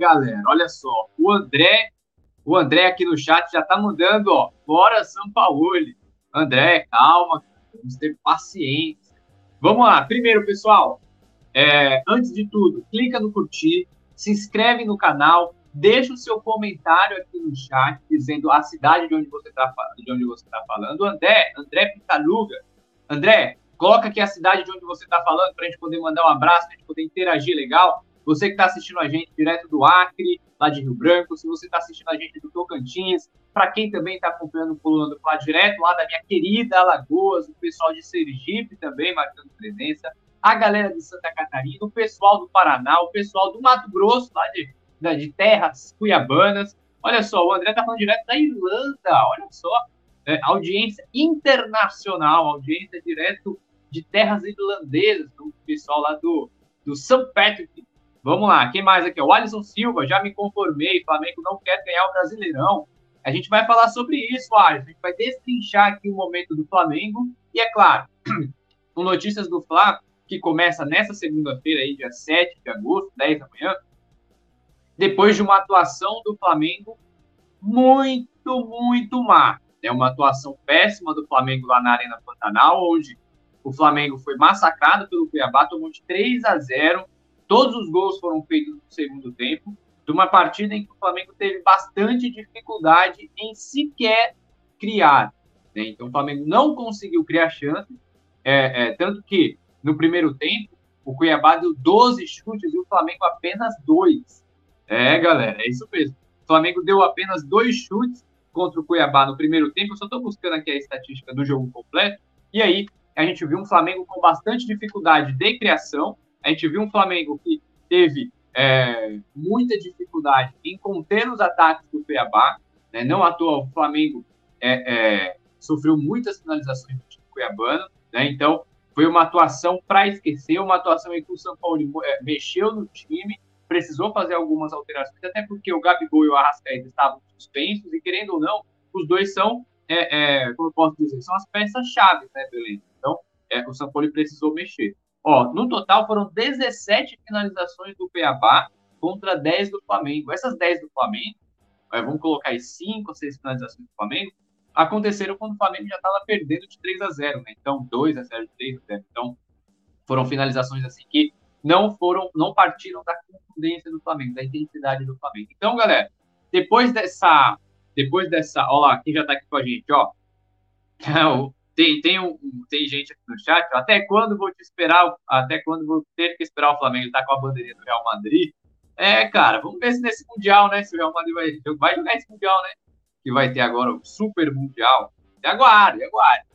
galera, olha só. O André, o André aqui no chat já tá mandando, ó. Bora São Paulo. André, calma, vamos ter paciência. Vamos lá. Primeiro, pessoal, é, antes de tudo, clica no curtir, se inscreve no canal, deixa o seu comentário aqui no chat dizendo a cidade de onde você está de onde você tá falando. André, André Pitaluga, André, coloca aqui a cidade de onde você está falando para a gente poder mandar um abraço, para a gente poder interagir legal. Você que está assistindo a gente direto do Acre, lá de Rio Branco, se você está assistindo a gente do Tocantins, para quem também está acompanhando o Coluna do Fla direto lá da minha querida Alagoas, o pessoal de Sergipe também marcando presença, a galera de Santa Catarina, o pessoal do Paraná, o pessoal do Mato Grosso, lá de, de terras cuiabanas. Olha só, o André está falando direto da Irlanda, olha só, é, audiência internacional, audiência direto de terras irlandesas, do pessoal lá do, do St. Patrick Vamos lá, quem mais aqui? O Alisson Silva, já me conformei, Flamengo não quer ganhar o Brasileirão. A gente vai falar sobre isso, Alisson. A gente vai destrinchar aqui o momento do Flamengo. E é claro, com notícias do Flá, que começa nessa segunda-feira, aí, dia 7 de agosto, 10 da manhã, depois de uma atuação do Flamengo muito, muito má. É uma atuação péssima do Flamengo lá na Arena Pantanal, onde o Flamengo foi massacrado pelo Cuiabá, tomou de 3 a 0 Todos os gols foram feitos no segundo tempo, de uma partida em que o Flamengo teve bastante dificuldade em sequer criar. Né? Então o Flamengo não conseguiu criar chances, é, é, tanto que no primeiro tempo o Cuiabá deu 12 chutes e o Flamengo apenas dois. É, galera, é isso mesmo. O Flamengo deu apenas dois chutes contra o Cuiabá no primeiro tempo. Eu só estou buscando aqui a estatística do jogo completo. E aí a gente viu um Flamengo com bastante dificuldade de criação, a gente viu um Flamengo que teve é, muita dificuldade em conter os ataques do Cuiabá. Né? Não à toa, o Flamengo é, é, sofreu muitas finalizações do time cuiabano. Né? Então, foi uma atuação para esquecer, uma atuação em que o São Paulo é, mexeu no time, precisou fazer algumas alterações, até porque o Gabigol e o Arrascaeta estavam suspensos, e querendo ou não, os dois são, é, é, como eu posso dizer, são as peças-chave, né, beleza? Então, o São Paulo precisou mexer. Ó, no total foram 17 finalizações do Cuiabá contra 10 do Flamengo. Essas 10 do Flamengo, é, vamos colocar aí 5 ou 6 finalizações do Flamengo, aconteceram quando o Flamengo já estava perdendo de 3 a 0, né? Então, 2 a 0, 3 a 0. Então, foram finalizações assim que não foram, não partiram da contundência do Flamengo, da intensidade do Flamengo. Então, galera, depois dessa, depois dessa, ó lá, quem já tá aqui com a gente, ó, Tem, tem, um, tem gente aqui no chat, até quando vou te esperar, até quando vou ter que esperar o Flamengo tá com a bandeirinha do Real Madrid? É, cara, vamos ver se nesse Mundial, né, se o Real Madrid vai, vai jogar esse Mundial, né, que vai ter agora o Super Mundial. E aguarde, aguarde.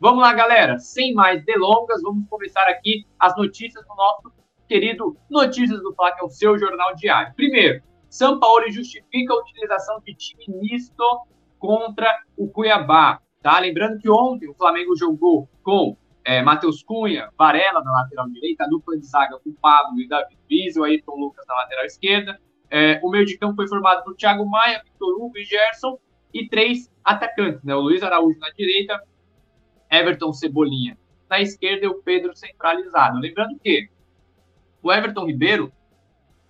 Vamos lá, galera, sem mais delongas, vamos começar aqui as notícias do nosso querido Notícias do Fla, que é o seu jornal diário. Primeiro, São Paulo justifica a utilização de time misto contra o Cuiabá. Tá? Lembrando que ontem o Flamengo jogou com é, Matheus Cunha, Varela na lateral direita, a dupla de zaga com Pablo e David Luiz, o Ayrton Lucas na lateral esquerda. É, o meio de campo foi formado por Thiago Maia, Vitor Hugo e Gerson, e três atacantes, né? O Luiz Araújo na direita, Everton Cebolinha na esquerda e o Pedro centralizado. Lembrando que o Everton Ribeiro,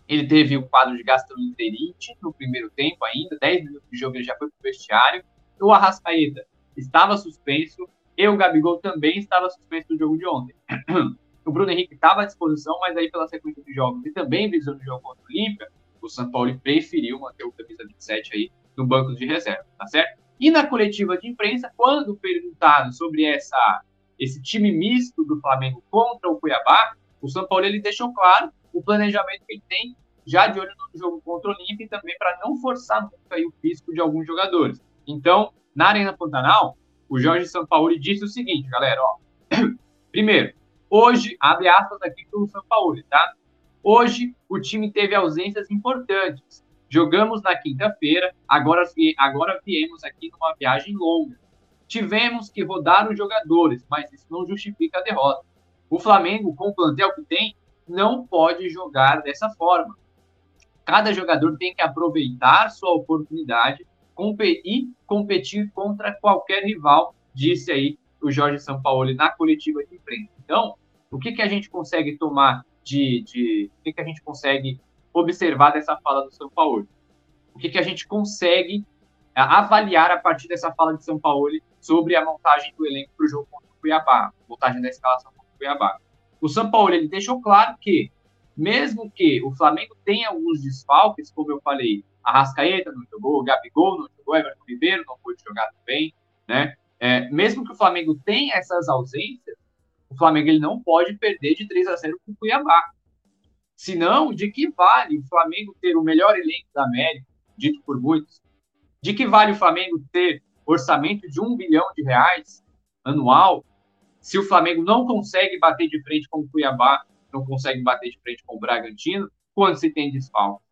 ele teve um quadro de gastroenterite no primeiro tempo ainda, 10 minutos de jogo ele já foi para o vestiário. O Arrascaeta estava suspenso e o Gabigol também estava suspenso do jogo de ontem. O Bruno Henrique estava à disposição, mas aí pela sequência de jogos e também visando o jogo contra o Olímpia, o São Paulo preferiu manter o camisa 27 aí no banco de reserva, tá certo? E na coletiva de imprensa, quando perguntado sobre essa, esse time misto do Flamengo contra o Cuiabá, o São Paulo ele deixou claro o planejamento que ele tem já de olho no jogo contra o Olímpia e também para não forçar muito aí o físico de alguns jogadores. Então, na Arena Pantanal, o Jorge Sampaoli disse o seguinte, galera, ó. Primeiro, hoje, abre aspas aqui para o Sampaoli, tá? Hoje, o time teve ausências importantes. Jogamos na quinta-feira, agora, agora viemos aqui numa viagem longa. Tivemos que rodar os jogadores, mas isso não justifica a derrota. O Flamengo, com o plantel que tem, não pode jogar dessa forma. Cada jogador tem que aproveitar sua oportunidade competir, competir contra qualquer rival, disse aí o Jorge Sampaoli na coletiva de imprensa. Então, o que, que a gente consegue tomar de, de o que, que a gente consegue observar dessa fala do São Paulo? O que, que a gente consegue é, avaliar a partir dessa fala de São Paulo sobre a montagem do elenco para o jogo contra o Cuiabá, montagem da escalação contra o Cuiabá? O São Paulo ele deixou claro que, mesmo que o Flamengo tenha alguns desfalques, como eu falei, a Rascaeta não jogou, Gabigol não jogou, Everton Ribeiro não pôde jogar também, né? É, mesmo que o Flamengo tenha essas ausências, o Flamengo ele não pode perder de 3 a 0 com o Cuiabá. Senão, de que vale o Flamengo ter o melhor elenco da América, dito por muitos? De que vale o Flamengo ter orçamento de um bilhão de reais anual, se o Flamengo não consegue bater de frente com o Cuiabá, não consegue bater de frente com o Bragantino, quando se tem desfalque,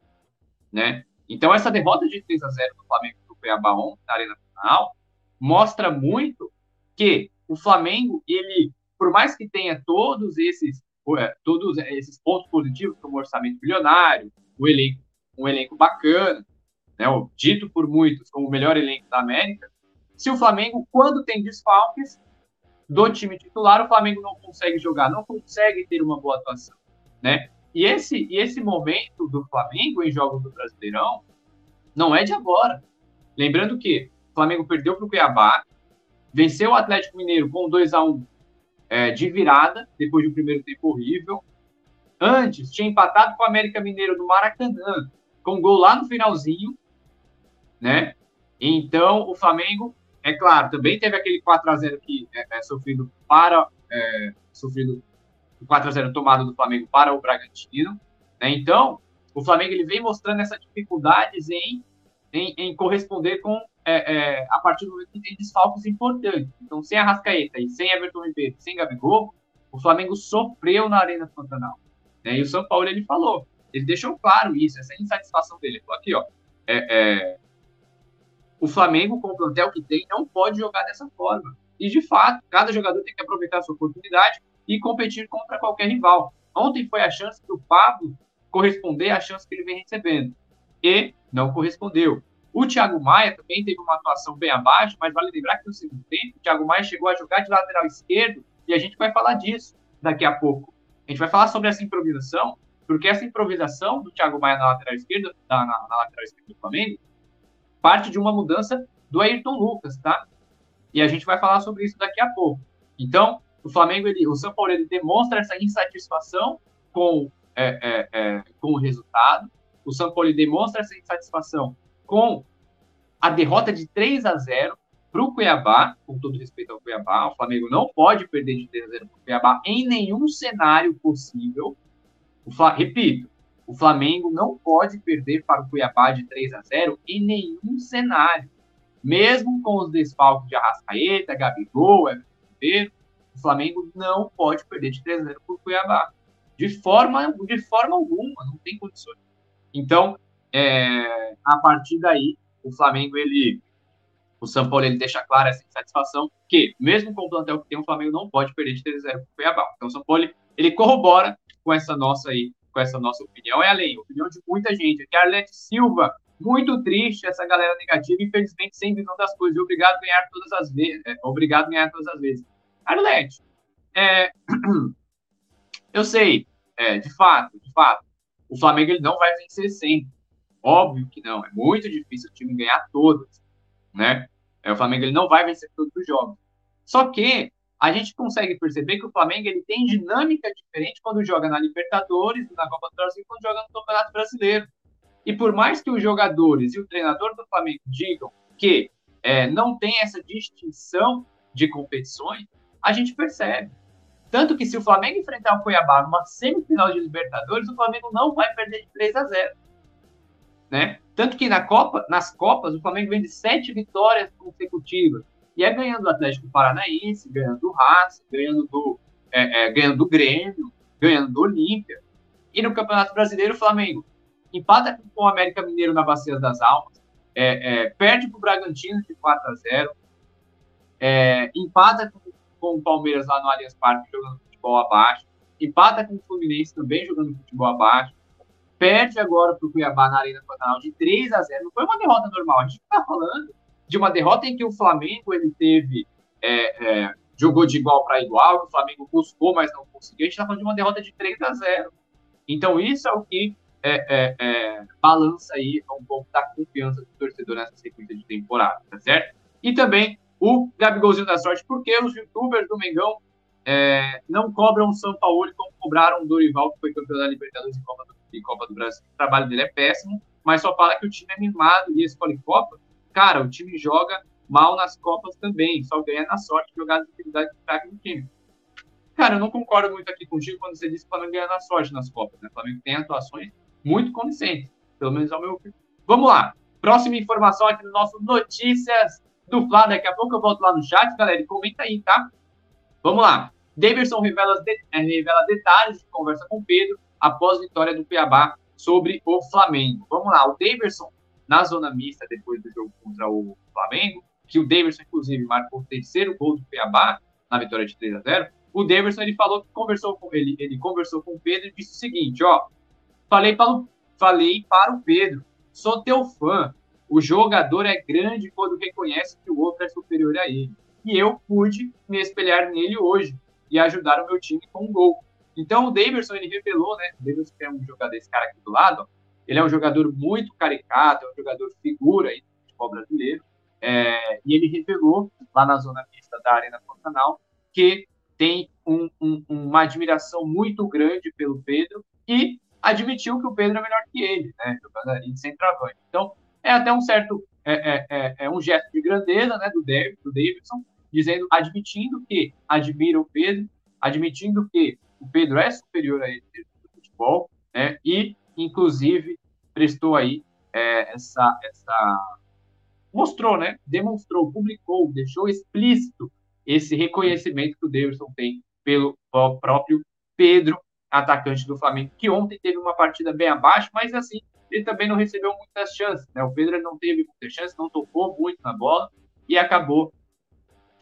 né? Então, essa derrota de 3 a 0 do Flamengo para o Cuiabá na Arena Nacional, mostra muito que o Flamengo, ele, por mais que tenha todos esses, é, todos esses pontos positivos, como orçamento milionário, o elenco, um elenco bacana, né, dito por muitos como o melhor elenco da América, se o Flamengo, quando tem desfalques do time titular, o Flamengo não consegue jogar, não consegue ter uma boa atuação, né? E esse, e esse momento do Flamengo em jogos do Brasileirão não é de agora. Lembrando que o Flamengo perdeu para o Cuiabá, venceu o Atlético Mineiro com 2 a 1 é, de virada, depois de um primeiro tempo horrível. Antes, tinha empatado com o América Mineiro no Maracanã, com um gol lá no finalzinho, né? Então, o Flamengo, é claro, também teve aquele 4 a 0 que é, é sofrido para é, sofrido 4 a 0 tomado do Flamengo para o Bragantino. Né? Então, o Flamengo ele vem mostrando essas dificuldades em, em, em corresponder com é, é, a partir do momento que tem desfalques importantes. Então, sem a Rascaeta e sem Everton Ribeiro, sem Gabigol, o Flamengo sofreu na Arena Pantanal. Né? E o São Paulo ele falou, ele deixou claro isso, essa insatisfação dele. Ele falou aqui, ó, é, é o Flamengo, com o plantel que tem, não pode jogar dessa forma. E, de fato, cada jogador tem que aproveitar a sua oportunidade e competir contra qualquer rival. Ontem foi a chance do Pablo corresponder à chance que ele vem recebendo. E não correspondeu. O Thiago Maia também teve uma atuação bem abaixo, mas vale lembrar que no segundo tempo, o Thiago Maia chegou a jogar de lateral esquerdo e a gente vai falar disso daqui a pouco. A gente vai falar sobre essa improvisação, porque essa improvisação do Thiago Maia na lateral esquerda, na, na, na lateral esquerda do Flamengo, parte de uma mudança do Ayrton Lucas, tá? E a gente vai falar sobre isso daqui a pouco. Então, o Flamengo, ele, o São Paulo, ele demonstra essa insatisfação com, é, é, é, com o resultado. O São Paulo demonstra essa insatisfação com a derrota de 3 a 0 para o Cuiabá, com todo respeito ao Cuiabá. O Flamengo não pode perder de 3 a 0 para o Cuiabá em nenhum cenário possível. O, repito, o Flamengo não pode perder para o Cuiabá de 3 a 0 em nenhum cenário. Mesmo com os desfalques de Arrascaeta, Gabigol, Everton o Flamengo não pode perder de 3 a 0 para o Cuiabá. De forma, de forma alguma, não tem condições. Então, é, a partir daí, o Flamengo, ele. O São Paulo ele deixa clara essa insatisfação que, mesmo com o plantel que tem, o Flamengo não pode perder de 3 a 0 para o Cuiabá. Então, o São Paulo ele corrobora com essa nossa aí com essa nossa opinião. É além, opinião de muita gente. Aqui, Arlete Silva, muito triste essa galera negativa, infelizmente sem visão das coisas. Obrigado ganhar todas as vezes. É, obrigado a ganhar todas as vezes. Arlete, é, eu sei, é, de fato, de fato, o Flamengo ele não vai vencer sempre. Óbvio que não. É muito difícil o time ganhar todas, né? É, o Flamengo ele não vai vencer todos os jogos. Só que a gente consegue perceber que o Flamengo ele tem dinâmica diferente quando joga na Libertadores, na Copa do Brasil, quando joga no Campeonato Brasileiro. E por mais que os jogadores e o treinador do Flamengo digam que é, não tem essa distinção de competições, a gente percebe. Tanto que se o Flamengo enfrentar o Cuiabá numa semifinal de Libertadores, o Flamengo não vai perder de 3 a 0. Né? Tanto que na Copa, nas Copas, o Flamengo vem de sete vitórias consecutivas. E é ganhando do Atlético Paranaense, ganhando do Racing, ganhando do, é, é, ganhando do Grêmio, ganhando do Olímpia. E no Campeonato Brasileiro, o Flamengo empata com o América Mineiro na Bacia das Almas, é, é perde para o Bragantino de 4 a 0 é, empata com, com, o Palmeiras lá no Allianz Parque jogando futebol abaixo, empata com o Fluminense também jogando futebol abaixo, perde agora para o Cuiabá na Arena Pantanal de 3 a 0 Não foi uma derrota normal, a gente está falando de uma derrota em que o Flamengo ele teve é, é, jogou de igual para igual, o Flamengo buscou, mas não conseguiu. A gente está falando de uma derrota de 3 a 0. Então isso é o que é, é, é, balança aí um pouco da confiança do torcedor nessa sequência de temporada, tá certo? E também o Gabigolzinho da sorte, porque os youtubers do Mengão é, não cobram o São Paulo como cobraram o Dorival, que foi campeão da Libertadores e Copa do, e Copa do Brasil. O trabalho dele é péssimo, mas só fala que o time é mimado e escolhe Copa. Cara, o time joga mal nas Copas também, só ganha na sorte de jogar as atividades de craque do time. Cara, eu não concordo muito aqui contigo quando você disse que o Flamengo ganha na sorte nas Copas. Né? O Flamengo tem atuações muito convincentes, pelo menos ao meu ver. Vamos lá. Próxima informação aqui no nosso Notícias do Fla. Daqui a pouco eu volto lá no chat, galera, e comenta aí, tá? Vamos lá. Davidson revela, de, é, revela detalhes de conversa com Pedro após vitória do Cuiabá sobre o Flamengo. Vamos lá. O Davidson, na zona mista, depois do jogo contra o Flamengo, que o Davidson, inclusive, marcou o terceiro gol do Cuiabá na vitória de 3 a 0 o Davidson ele falou que conversou com ele, ele conversou com o Pedro e disse o seguinte, ó, falei para falei para o Pedro, sou teu fã, o jogador é grande quando reconhece que o outro é superior a ele. E eu pude me espelhar nele hoje e ajudar o meu time com um gol. Então o Davidson ele revelou, né? O Davidson é um jogador esse cara aqui do lado, ele é um jogador muito caricato, é um jogador figura aí do futebol brasileiro. É, e ele revelou lá na zona mista da Arena Pantanal que tem um, um, uma admiração muito grande pelo Pedro e admitiu que o Pedro é melhor que ele, né? Jogando ali de centroavante. Então, é até um certo é, é, é, é um gesto de grandeza, né, do, David, do Davidson, dizendo, admitindo que admira o Pedro, admitindo que o Pedro é superior a ele no futebol, né? E inclusive prestou aí é, essa essa mostrou, né? Demonstrou, publicou, deixou explícito esse reconhecimento que o Davidson tem pelo próprio Pedro, atacante do Flamengo, que ontem teve uma partida bem abaixo, mas assim, ele também não recebeu muitas chances. Né? O Pedro não teve muitas chances, não tocou muito na bola e acabou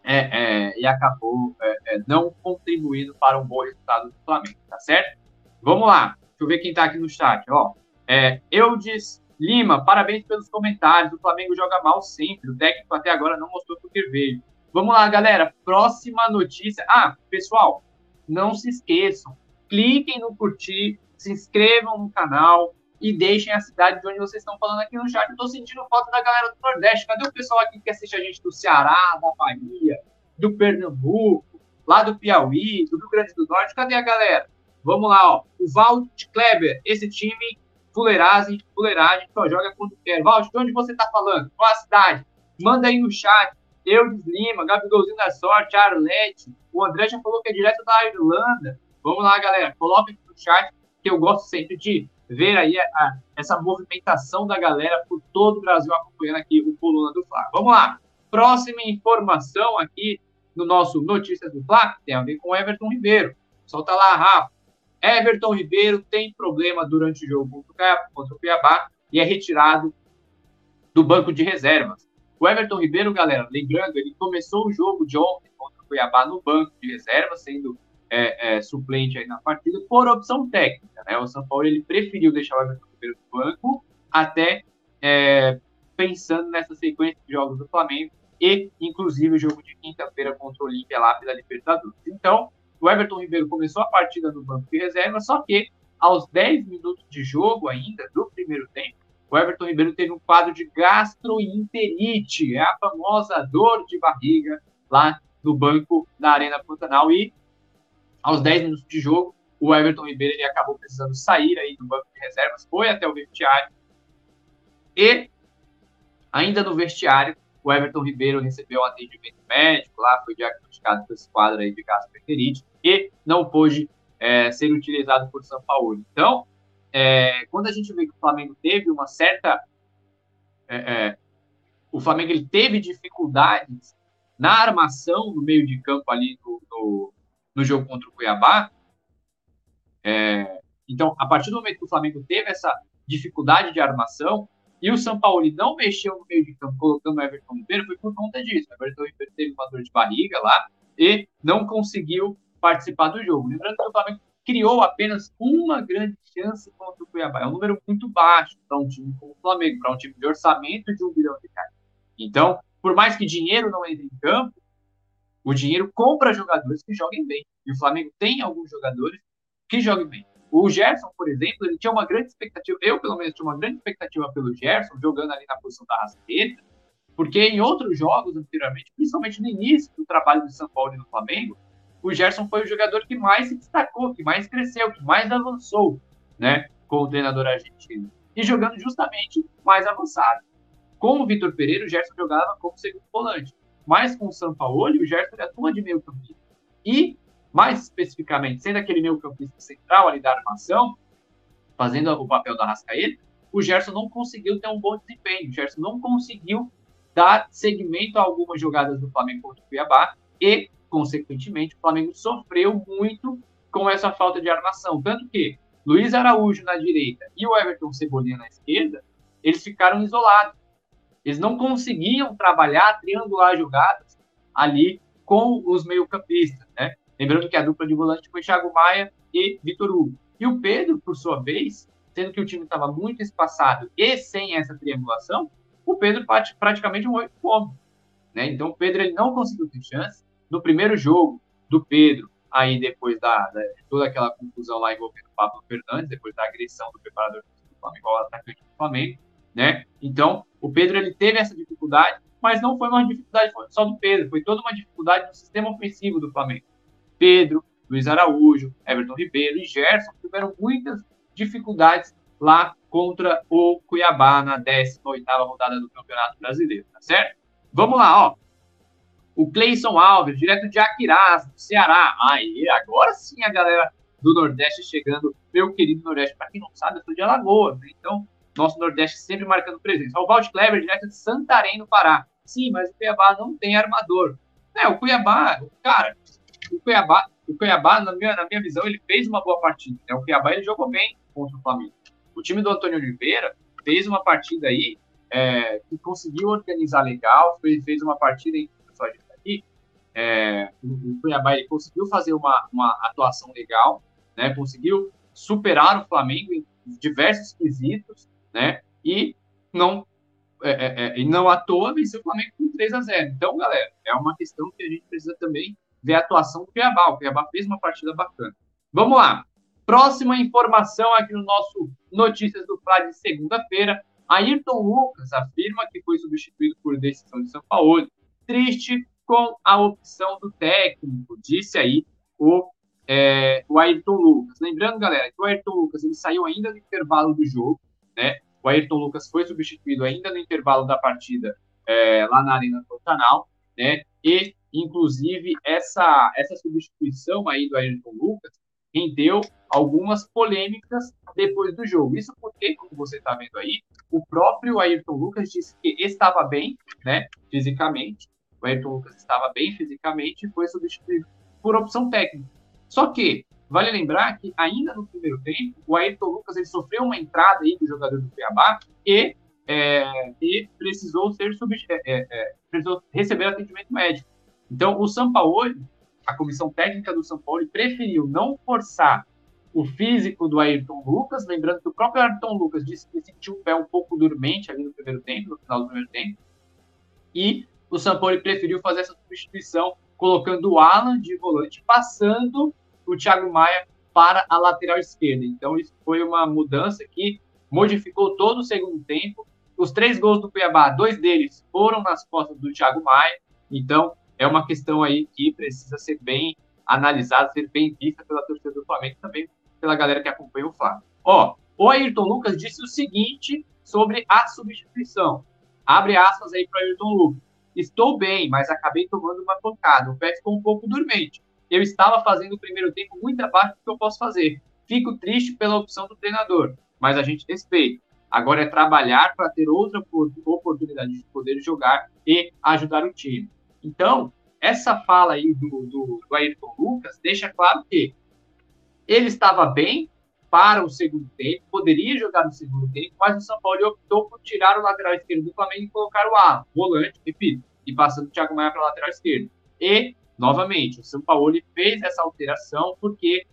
é, é, e acabou é, é não contribuindo para um bom resultado do Flamengo, tá certo? Vamos lá, deixa eu ver quem está aqui no chat. Ó, é, Eudes Lima, parabéns pelos comentários. O Flamengo joga mal sempre. O técnico até agora não mostrou porque veio. Vamos lá, galera. Próxima notícia. Ah, pessoal, não se esqueçam. Cliquem no curtir, se inscrevam no canal e deixem a cidade de onde vocês estão falando aqui no chat. Eu tô sentindo falta da galera do Nordeste. Cadê o pessoal aqui que assiste a gente do Ceará, da Bahia, do Pernambuco, lá do Piauí, do Rio Grande do Norte? Cadê a galera? Vamos lá, ó. O Vald Kleber, esse time fuleiragem, fuleiragem, só joga quando quer. Vald, de onde você tá falando? Qual a cidade? Manda aí no chat Eudes Lima, Gabigolzinho da Sorte, Arlete, o André já falou que é direto da Irlanda. Vamos lá, galera, coloca aqui no chat, que eu gosto sempre de ver aí a, a, essa movimentação da galera por todo o Brasil acompanhando aqui o Coluna do Fla. Vamos lá, próxima informação aqui no nosso Notícias do Fla tem a ver com Everton Ribeiro. Solta lá, Rafa. Everton Ribeiro tem problema durante o jogo contra o Cuiabá e é retirado do banco de reservas. O Everton Ribeiro, galera, lembrando, ele começou o jogo de ontem contra o Cuiabá no banco de reserva, sendo é, é, suplente aí na partida, por opção técnica. Né? O São Paulo ele preferiu deixar o Everton Ribeiro no banco, até é, pensando nessa sequência de jogos do Flamengo e, inclusive, o jogo de quinta-feira contra o Olímpia lá pela Libertadores. Então, o Everton Ribeiro começou a partida no banco de reserva, só que aos 10 minutos de jogo ainda, do primeiro tempo, o Everton Ribeiro teve um quadro de gastroenterite, é a famosa dor de barriga lá no banco da Arena Pantanal. E aos 10 minutos de jogo, o Everton Ribeiro ele acabou precisando sair aí do banco de reservas, foi até o vestiário. E ainda no vestiário, o Everton Ribeiro recebeu um atendimento médico lá, foi diagnosticado com esse quadro aí de gastroenterite e não pôde é, ser utilizado por São Paulo. Então, é, quando a gente vê que o Flamengo teve uma certa. É, é, o Flamengo ele teve dificuldades na armação no meio de campo ali no, no, no jogo contra o Cuiabá. É, então, a partir do momento que o Flamengo teve essa dificuldade de armação e o São Paulo não mexeu no meio de campo colocando o Everton Ribeiro, foi por conta disso. O Everton Ribeiro teve uma dor de barriga lá e não conseguiu participar do jogo. Lembrando que o Flamengo criou apenas uma grande chance contra o Cuiabá. É um número muito baixo para um time como o Flamengo, para um time de orçamento de um bilhão de reais. Então, por mais que dinheiro não entre em campo, o dinheiro compra jogadores que joguem bem. E o Flamengo tem alguns jogadores que joguem bem. O Gerson, por exemplo, ele tinha uma grande expectativa, eu pelo menos tinha uma grande expectativa pelo Gerson, jogando ali na posição da Rascaeta, porque em outros jogos anteriormente, principalmente no início do trabalho do São Paulo e no Flamengo, o Gerson foi o jogador que mais se destacou, que mais cresceu, que mais avançou, né, com o treinador argentino. E jogando justamente mais avançado. Com o Vitor Pereira, o Gerson jogava como segundo volante. Mas com o São Paulo, o Gerson atua de meio campista. E mais especificamente, sendo aquele meio campista central ali da armação, fazendo o papel da Rascaeta, o Gerson não conseguiu ter um bom desempenho. O Gerson não conseguiu dar seguimento a algumas jogadas do Flamengo contra o Cuiabá e, consequentemente, o Flamengo sofreu muito com essa falta de armação. Tanto que Luiz Araújo na direita e o Everton Cebolinha na esquerda, eles ficaram isolados. Eles não conseguiam trabalhar, triangular jogadas ali com os meio-campistas, né? Lembrando que a dupla de volante foi Thiago Maia e Vitor Hugo. E o Pedro, por sua vez, sendo que o time estava muito espaçado e sem essa triangulação, o Pedro praticamente de fome. Né? Então o Pedro ele não conseguiu ter chance. No primeiro jogo do Pedro, aí depois da, da toda aquela confusão lá envolvendo o Pablo Fernandes, depois da agressão do preparador do Flamengo ao atacante do Flamengo, né? Então o Pedro ele teve essa dificuldade, mas não foi uma dificuldade só do Pedro, foi toda uma dificuldade no sistema ofensivo do Flamengo. Pedro, Luiz Araújo, Everton Ribeiro e Gerson tiveram muitas dificuldades lá contra o Cuiabá na 18ª rodada do Campeonato Brasileiro, tá certo? Vamos lá, ó. O Cleison Alves, direto de Aquirás, do Ceará. Aí, agora sim a galera do Nordeste chegando. Meu querido Nordeste, para quem não sabe, eu sou de Alagoas, né? Então, nosso Nordeste sempre marcando presença. O Walt Kleber, direto de Santarém, no Pará. Sim, mas o Cuiabá não tem armador. É, o Cuiabá, cara, o Cuiabá, o Cuiabá na, minha, na minha visão, ele fez uma boa partida. Né? O Cuiabá ele jogou bem contra o Flamengo. O time do Antônio Oliveira fez uma partida aí é, que conseguiu organizar legal, fez, fez uma partida em aqui. É, o Cuiabá ele conseguiu fazer uma, uma atuação legal, né? Conseguiu superar o Flamengo em diversos quesitos, né? E não é, é, é, e não à toa venceu o Flamengo com 3 a 0. Então, galera, é uma questão que a gente precisa também ver a atuação do Cuiabá. O Cuiabá fez uma partida bacana. Vamos lá. Próxima informação aqui no nosso Notícias do Fla de segunda-feira. Ayrton Lucas afirma que foi substituído por decisão de São Paulo. Triste com a opção do técnico, disse aí o, é, o Ayrton Lucas. Lembrando, galera, que o Ayrton Lucas ele saiu ainda no intervalo do jogo, né? O Ayrton Lucas foi substituído ainda no intervalo da partida é, lá na Arena Pantanal, né? E, inclusive, essa, essa substituição aí do Ayrton Lucas rendeu algumas polêmicas depois do jogo. Isso porque, como você está vendo aí, o próprio Ayrton Lucas disse que estava bem, né, fisicamente. O Ayrton Lucas estava bem fisicamente e foi substituído por opção técnica. Só que vale lembrar que ainda no primeiro tempo, o Ayrton Lucas ele sofreu uma entrada aí do jogador do Cuiabá e, é, e precisou ser é, é, é, precisou receber atendimento médico. Então, o Sampaoli a comissão técnica do São Paulo preferiu não forçar o físico do Ayrton Lucas, lembrando que o próprio Ayrton Lucas disse que sentiu o pé um pouco dormente ali no primeiro tempo, no final do primeiro tempo, e o São Paulo preferiu fazer essa substituição, colocando o Alan de volante, passando o Thiago Maia para a lateral esquerda. Então, isso foi uma mudança que modificou todo o segundo tempo. Os três gols do Cuiabá, dois deles foram nas costas do Thiago Maia. Então, é uma questão aí que precisa ser bem analisada, ser bem vista pela torcida do Flamengo também pela galera que acompanha o Flamengo. Ó, o Ayrton Lucas disse o seguinte sobre a substituição. Abre aspas aí para o Ayrton Lucas. Estou bem, mas acabei tomando uma pancada. O pé ficou um pouco dormente. Eu estava fazendo o primeiro tempo muito abaixo do que eu posso fazer. Fico triste pela opção do treinador, mas a gente respeita. Agora é trabalhar para ter outra oportunidade de poder jogar e ajudar o time. Então, essa fala aí do, do, do Ayrton Lucas deixa claro que ele estava bem para o segundo tempo, poderia jogar no segundo tempo, mas o São Paulo optou por tirar o lateral esquerdo do Flamengo e colocar o A, volante, repito, e passando o Thiago Maia para a lateral esquerda. E, novamente, o São Paulo fez essa alteração porque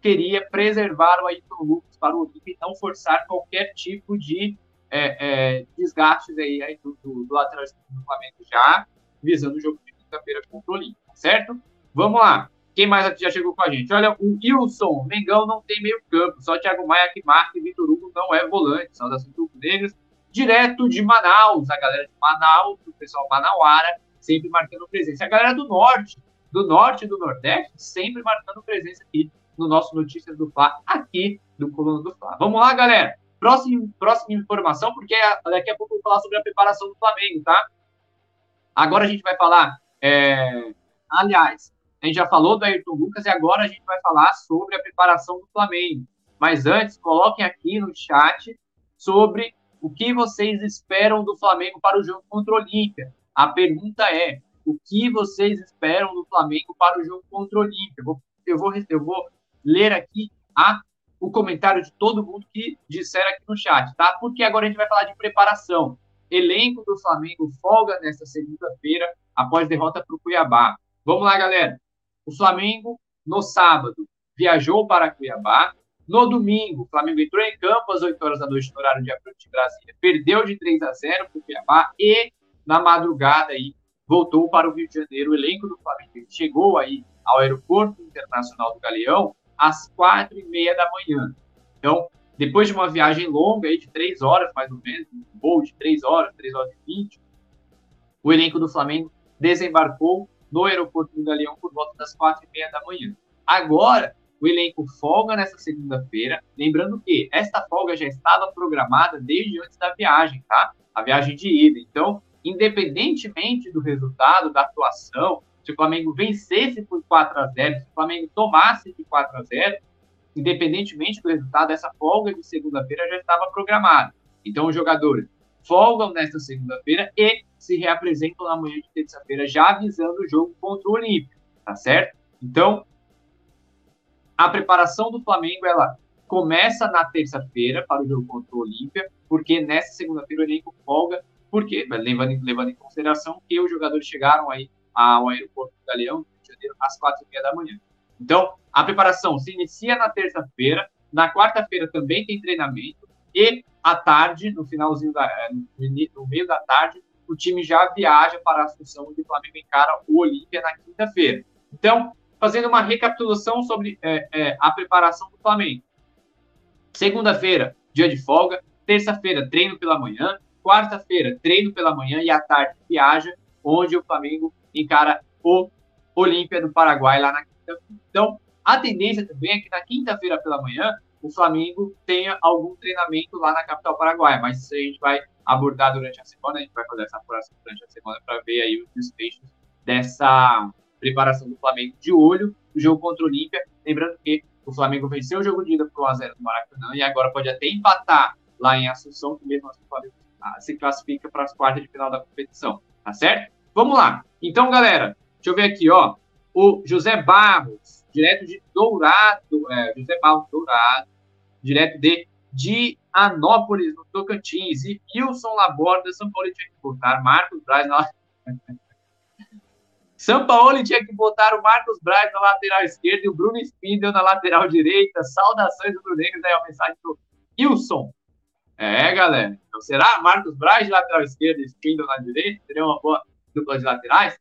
queria preservar o Ayrton Lucas para o Olímpio e não forçar qualquer tipo de é, é, desgastes aí, aí do, do, do, lateral do Flamengo já visando o jogo de quinta-feira contra o Olímpico, certo? Vamos lá. Quem mais já chegou com a gente? Olha, o Wilson, Mengão não tem meio campo, só Thiago Maia que marca e Vitor Hugo não é volante. Saudações Negras, direto de Manaus, a galera de Manaus, o pessoal manauara, sempre marcando presença. A galera do norte, do norte e do nordeste, sempre marcando presença aqui no nosso Notícias do Fla, aqui do Coluna do Fla. Vamos lá, galera. Próxima, próxima informação, porque daqui a pouco eu vou falar sobre a preparação do Flamengo, tá? Agora a gente vai falar. É... Aliás, a gente já falou do Ayrton Lucas e agora a gente vai falar sobre a preparação do Flamengo. Mas antes, coloquem aqui no chat sobre o que vocês esperam do Flamengo para o jogo contra o Olímpia. A pergunta é: o que vocês esperam do Flamengo para o jogo contra o Olímpia? Eu vou, eu vou, eu vou ler aqui a, o comentário de todo mundo que disser aqui no chat, tá? Porque agora a gente vai falar de preparação. Elenco do Flamengo folga nesta segunda-feira após derrota para o Cuiabá. Vamos lá, galera. O Flamengo, no sábado, viajou para Cuiabá. No domingo, o Flamengo entrou em campo às 8 horas da noite, no horário de de Brasília. Perdeu de 3 a 0 para o Cuiabá e, na madrugada, aí, voltou para o Rio de Janeiro. O elenco do Flamengo chegou aí ao Aeroporto Internacional do Galeão às quatro e meia da manhã. Então, depois de uma viagem longa aí de três horas, mais ou menos, um voo de três horas, três horas e vinte, o elenco do Flamengo desembarcou no aeroporto do Galeão por volta das quatro e meia da manhã. Agora, o elenco folga nessa segunda-feira. Lembrando que esta folga já estava programada desde antes da viagem, tá? A viagem de ida. Então, independentemente do resultado, da atuação, se o Flamengo vencesse por 4 a 0 se o Flamengo tomasse de 4 a 0 independentemente do resultado, essa folga de segunda-feira já estava programada. Então, os jogadores folgam nesta segunda-feira e se reapresentam na manhã de terça-feira, já avisando o jogo contra o Olímpico, tá certo? Então, a preparação do Flamengo, ela começa na terça-feira para o jogo contra o Olímpia, porque nessa segunda-feira o elenco folga, porque, levando, levando em consideração que os jogadores chegaram aí ao aeroporto do Galeão, Rio de Janeiro, às quatro e meia da manhã. Então, a preparação se inicia na terça-feira, na quarta-feira também tem treinamento, e à tarde, no finalzinho da, é, no meio da tarde, o time já viaja para a Assunção, onde o Flamengo encara o Olímpia na quinta-feira. Então, fazendo uma recapitulação sobre é, é, a preparação do Flamengo. Segunda-feira, dia de folga. Terça-feira, treino pela manhã. Quarta-feira, treino pela manhã e à tarde viaja, onde o Flamengo encara o Olímpia do Paraguai lá na quinta-feira. Então, a tendência também é que na quinta-feira pela manhã o Flamengo tenha algum treinamento lá na capital paraguaia, mas isso a gente vai abordar durante a semana, a gente vai fazer essa apuração durante a semana para ver aí os desfechos dessa preparação do Flamengo de olho no jogo contra o Olímpia. Lembrando que o Flamengo venceu o jogo de ida por 1x0 no Maracanã e agora pode até empatar lá em Assunção, que mesmo assim o Flamengo se classifica para as quartas de final da competição, tá certo? Vamos lá. Então, galera, deixa eu ver aqui, ó. O José Barros, direto de Dourado, é, José Barros Dourado, direto de de Anópolis, no Tocantins, e Wilson Laborda, São Paulo tinha que botar Marcos Braz na São Paulo tinha que botar o Marcos Braz na lateral esquerda e o Bruno Spindel na lateral direita. Saudações do Negros aí, a mensagem do Wilson. É, galera. Então, será Marcos Braz de lateral esquerda e Spindel na direita? Seria uma boa dupla de laterais?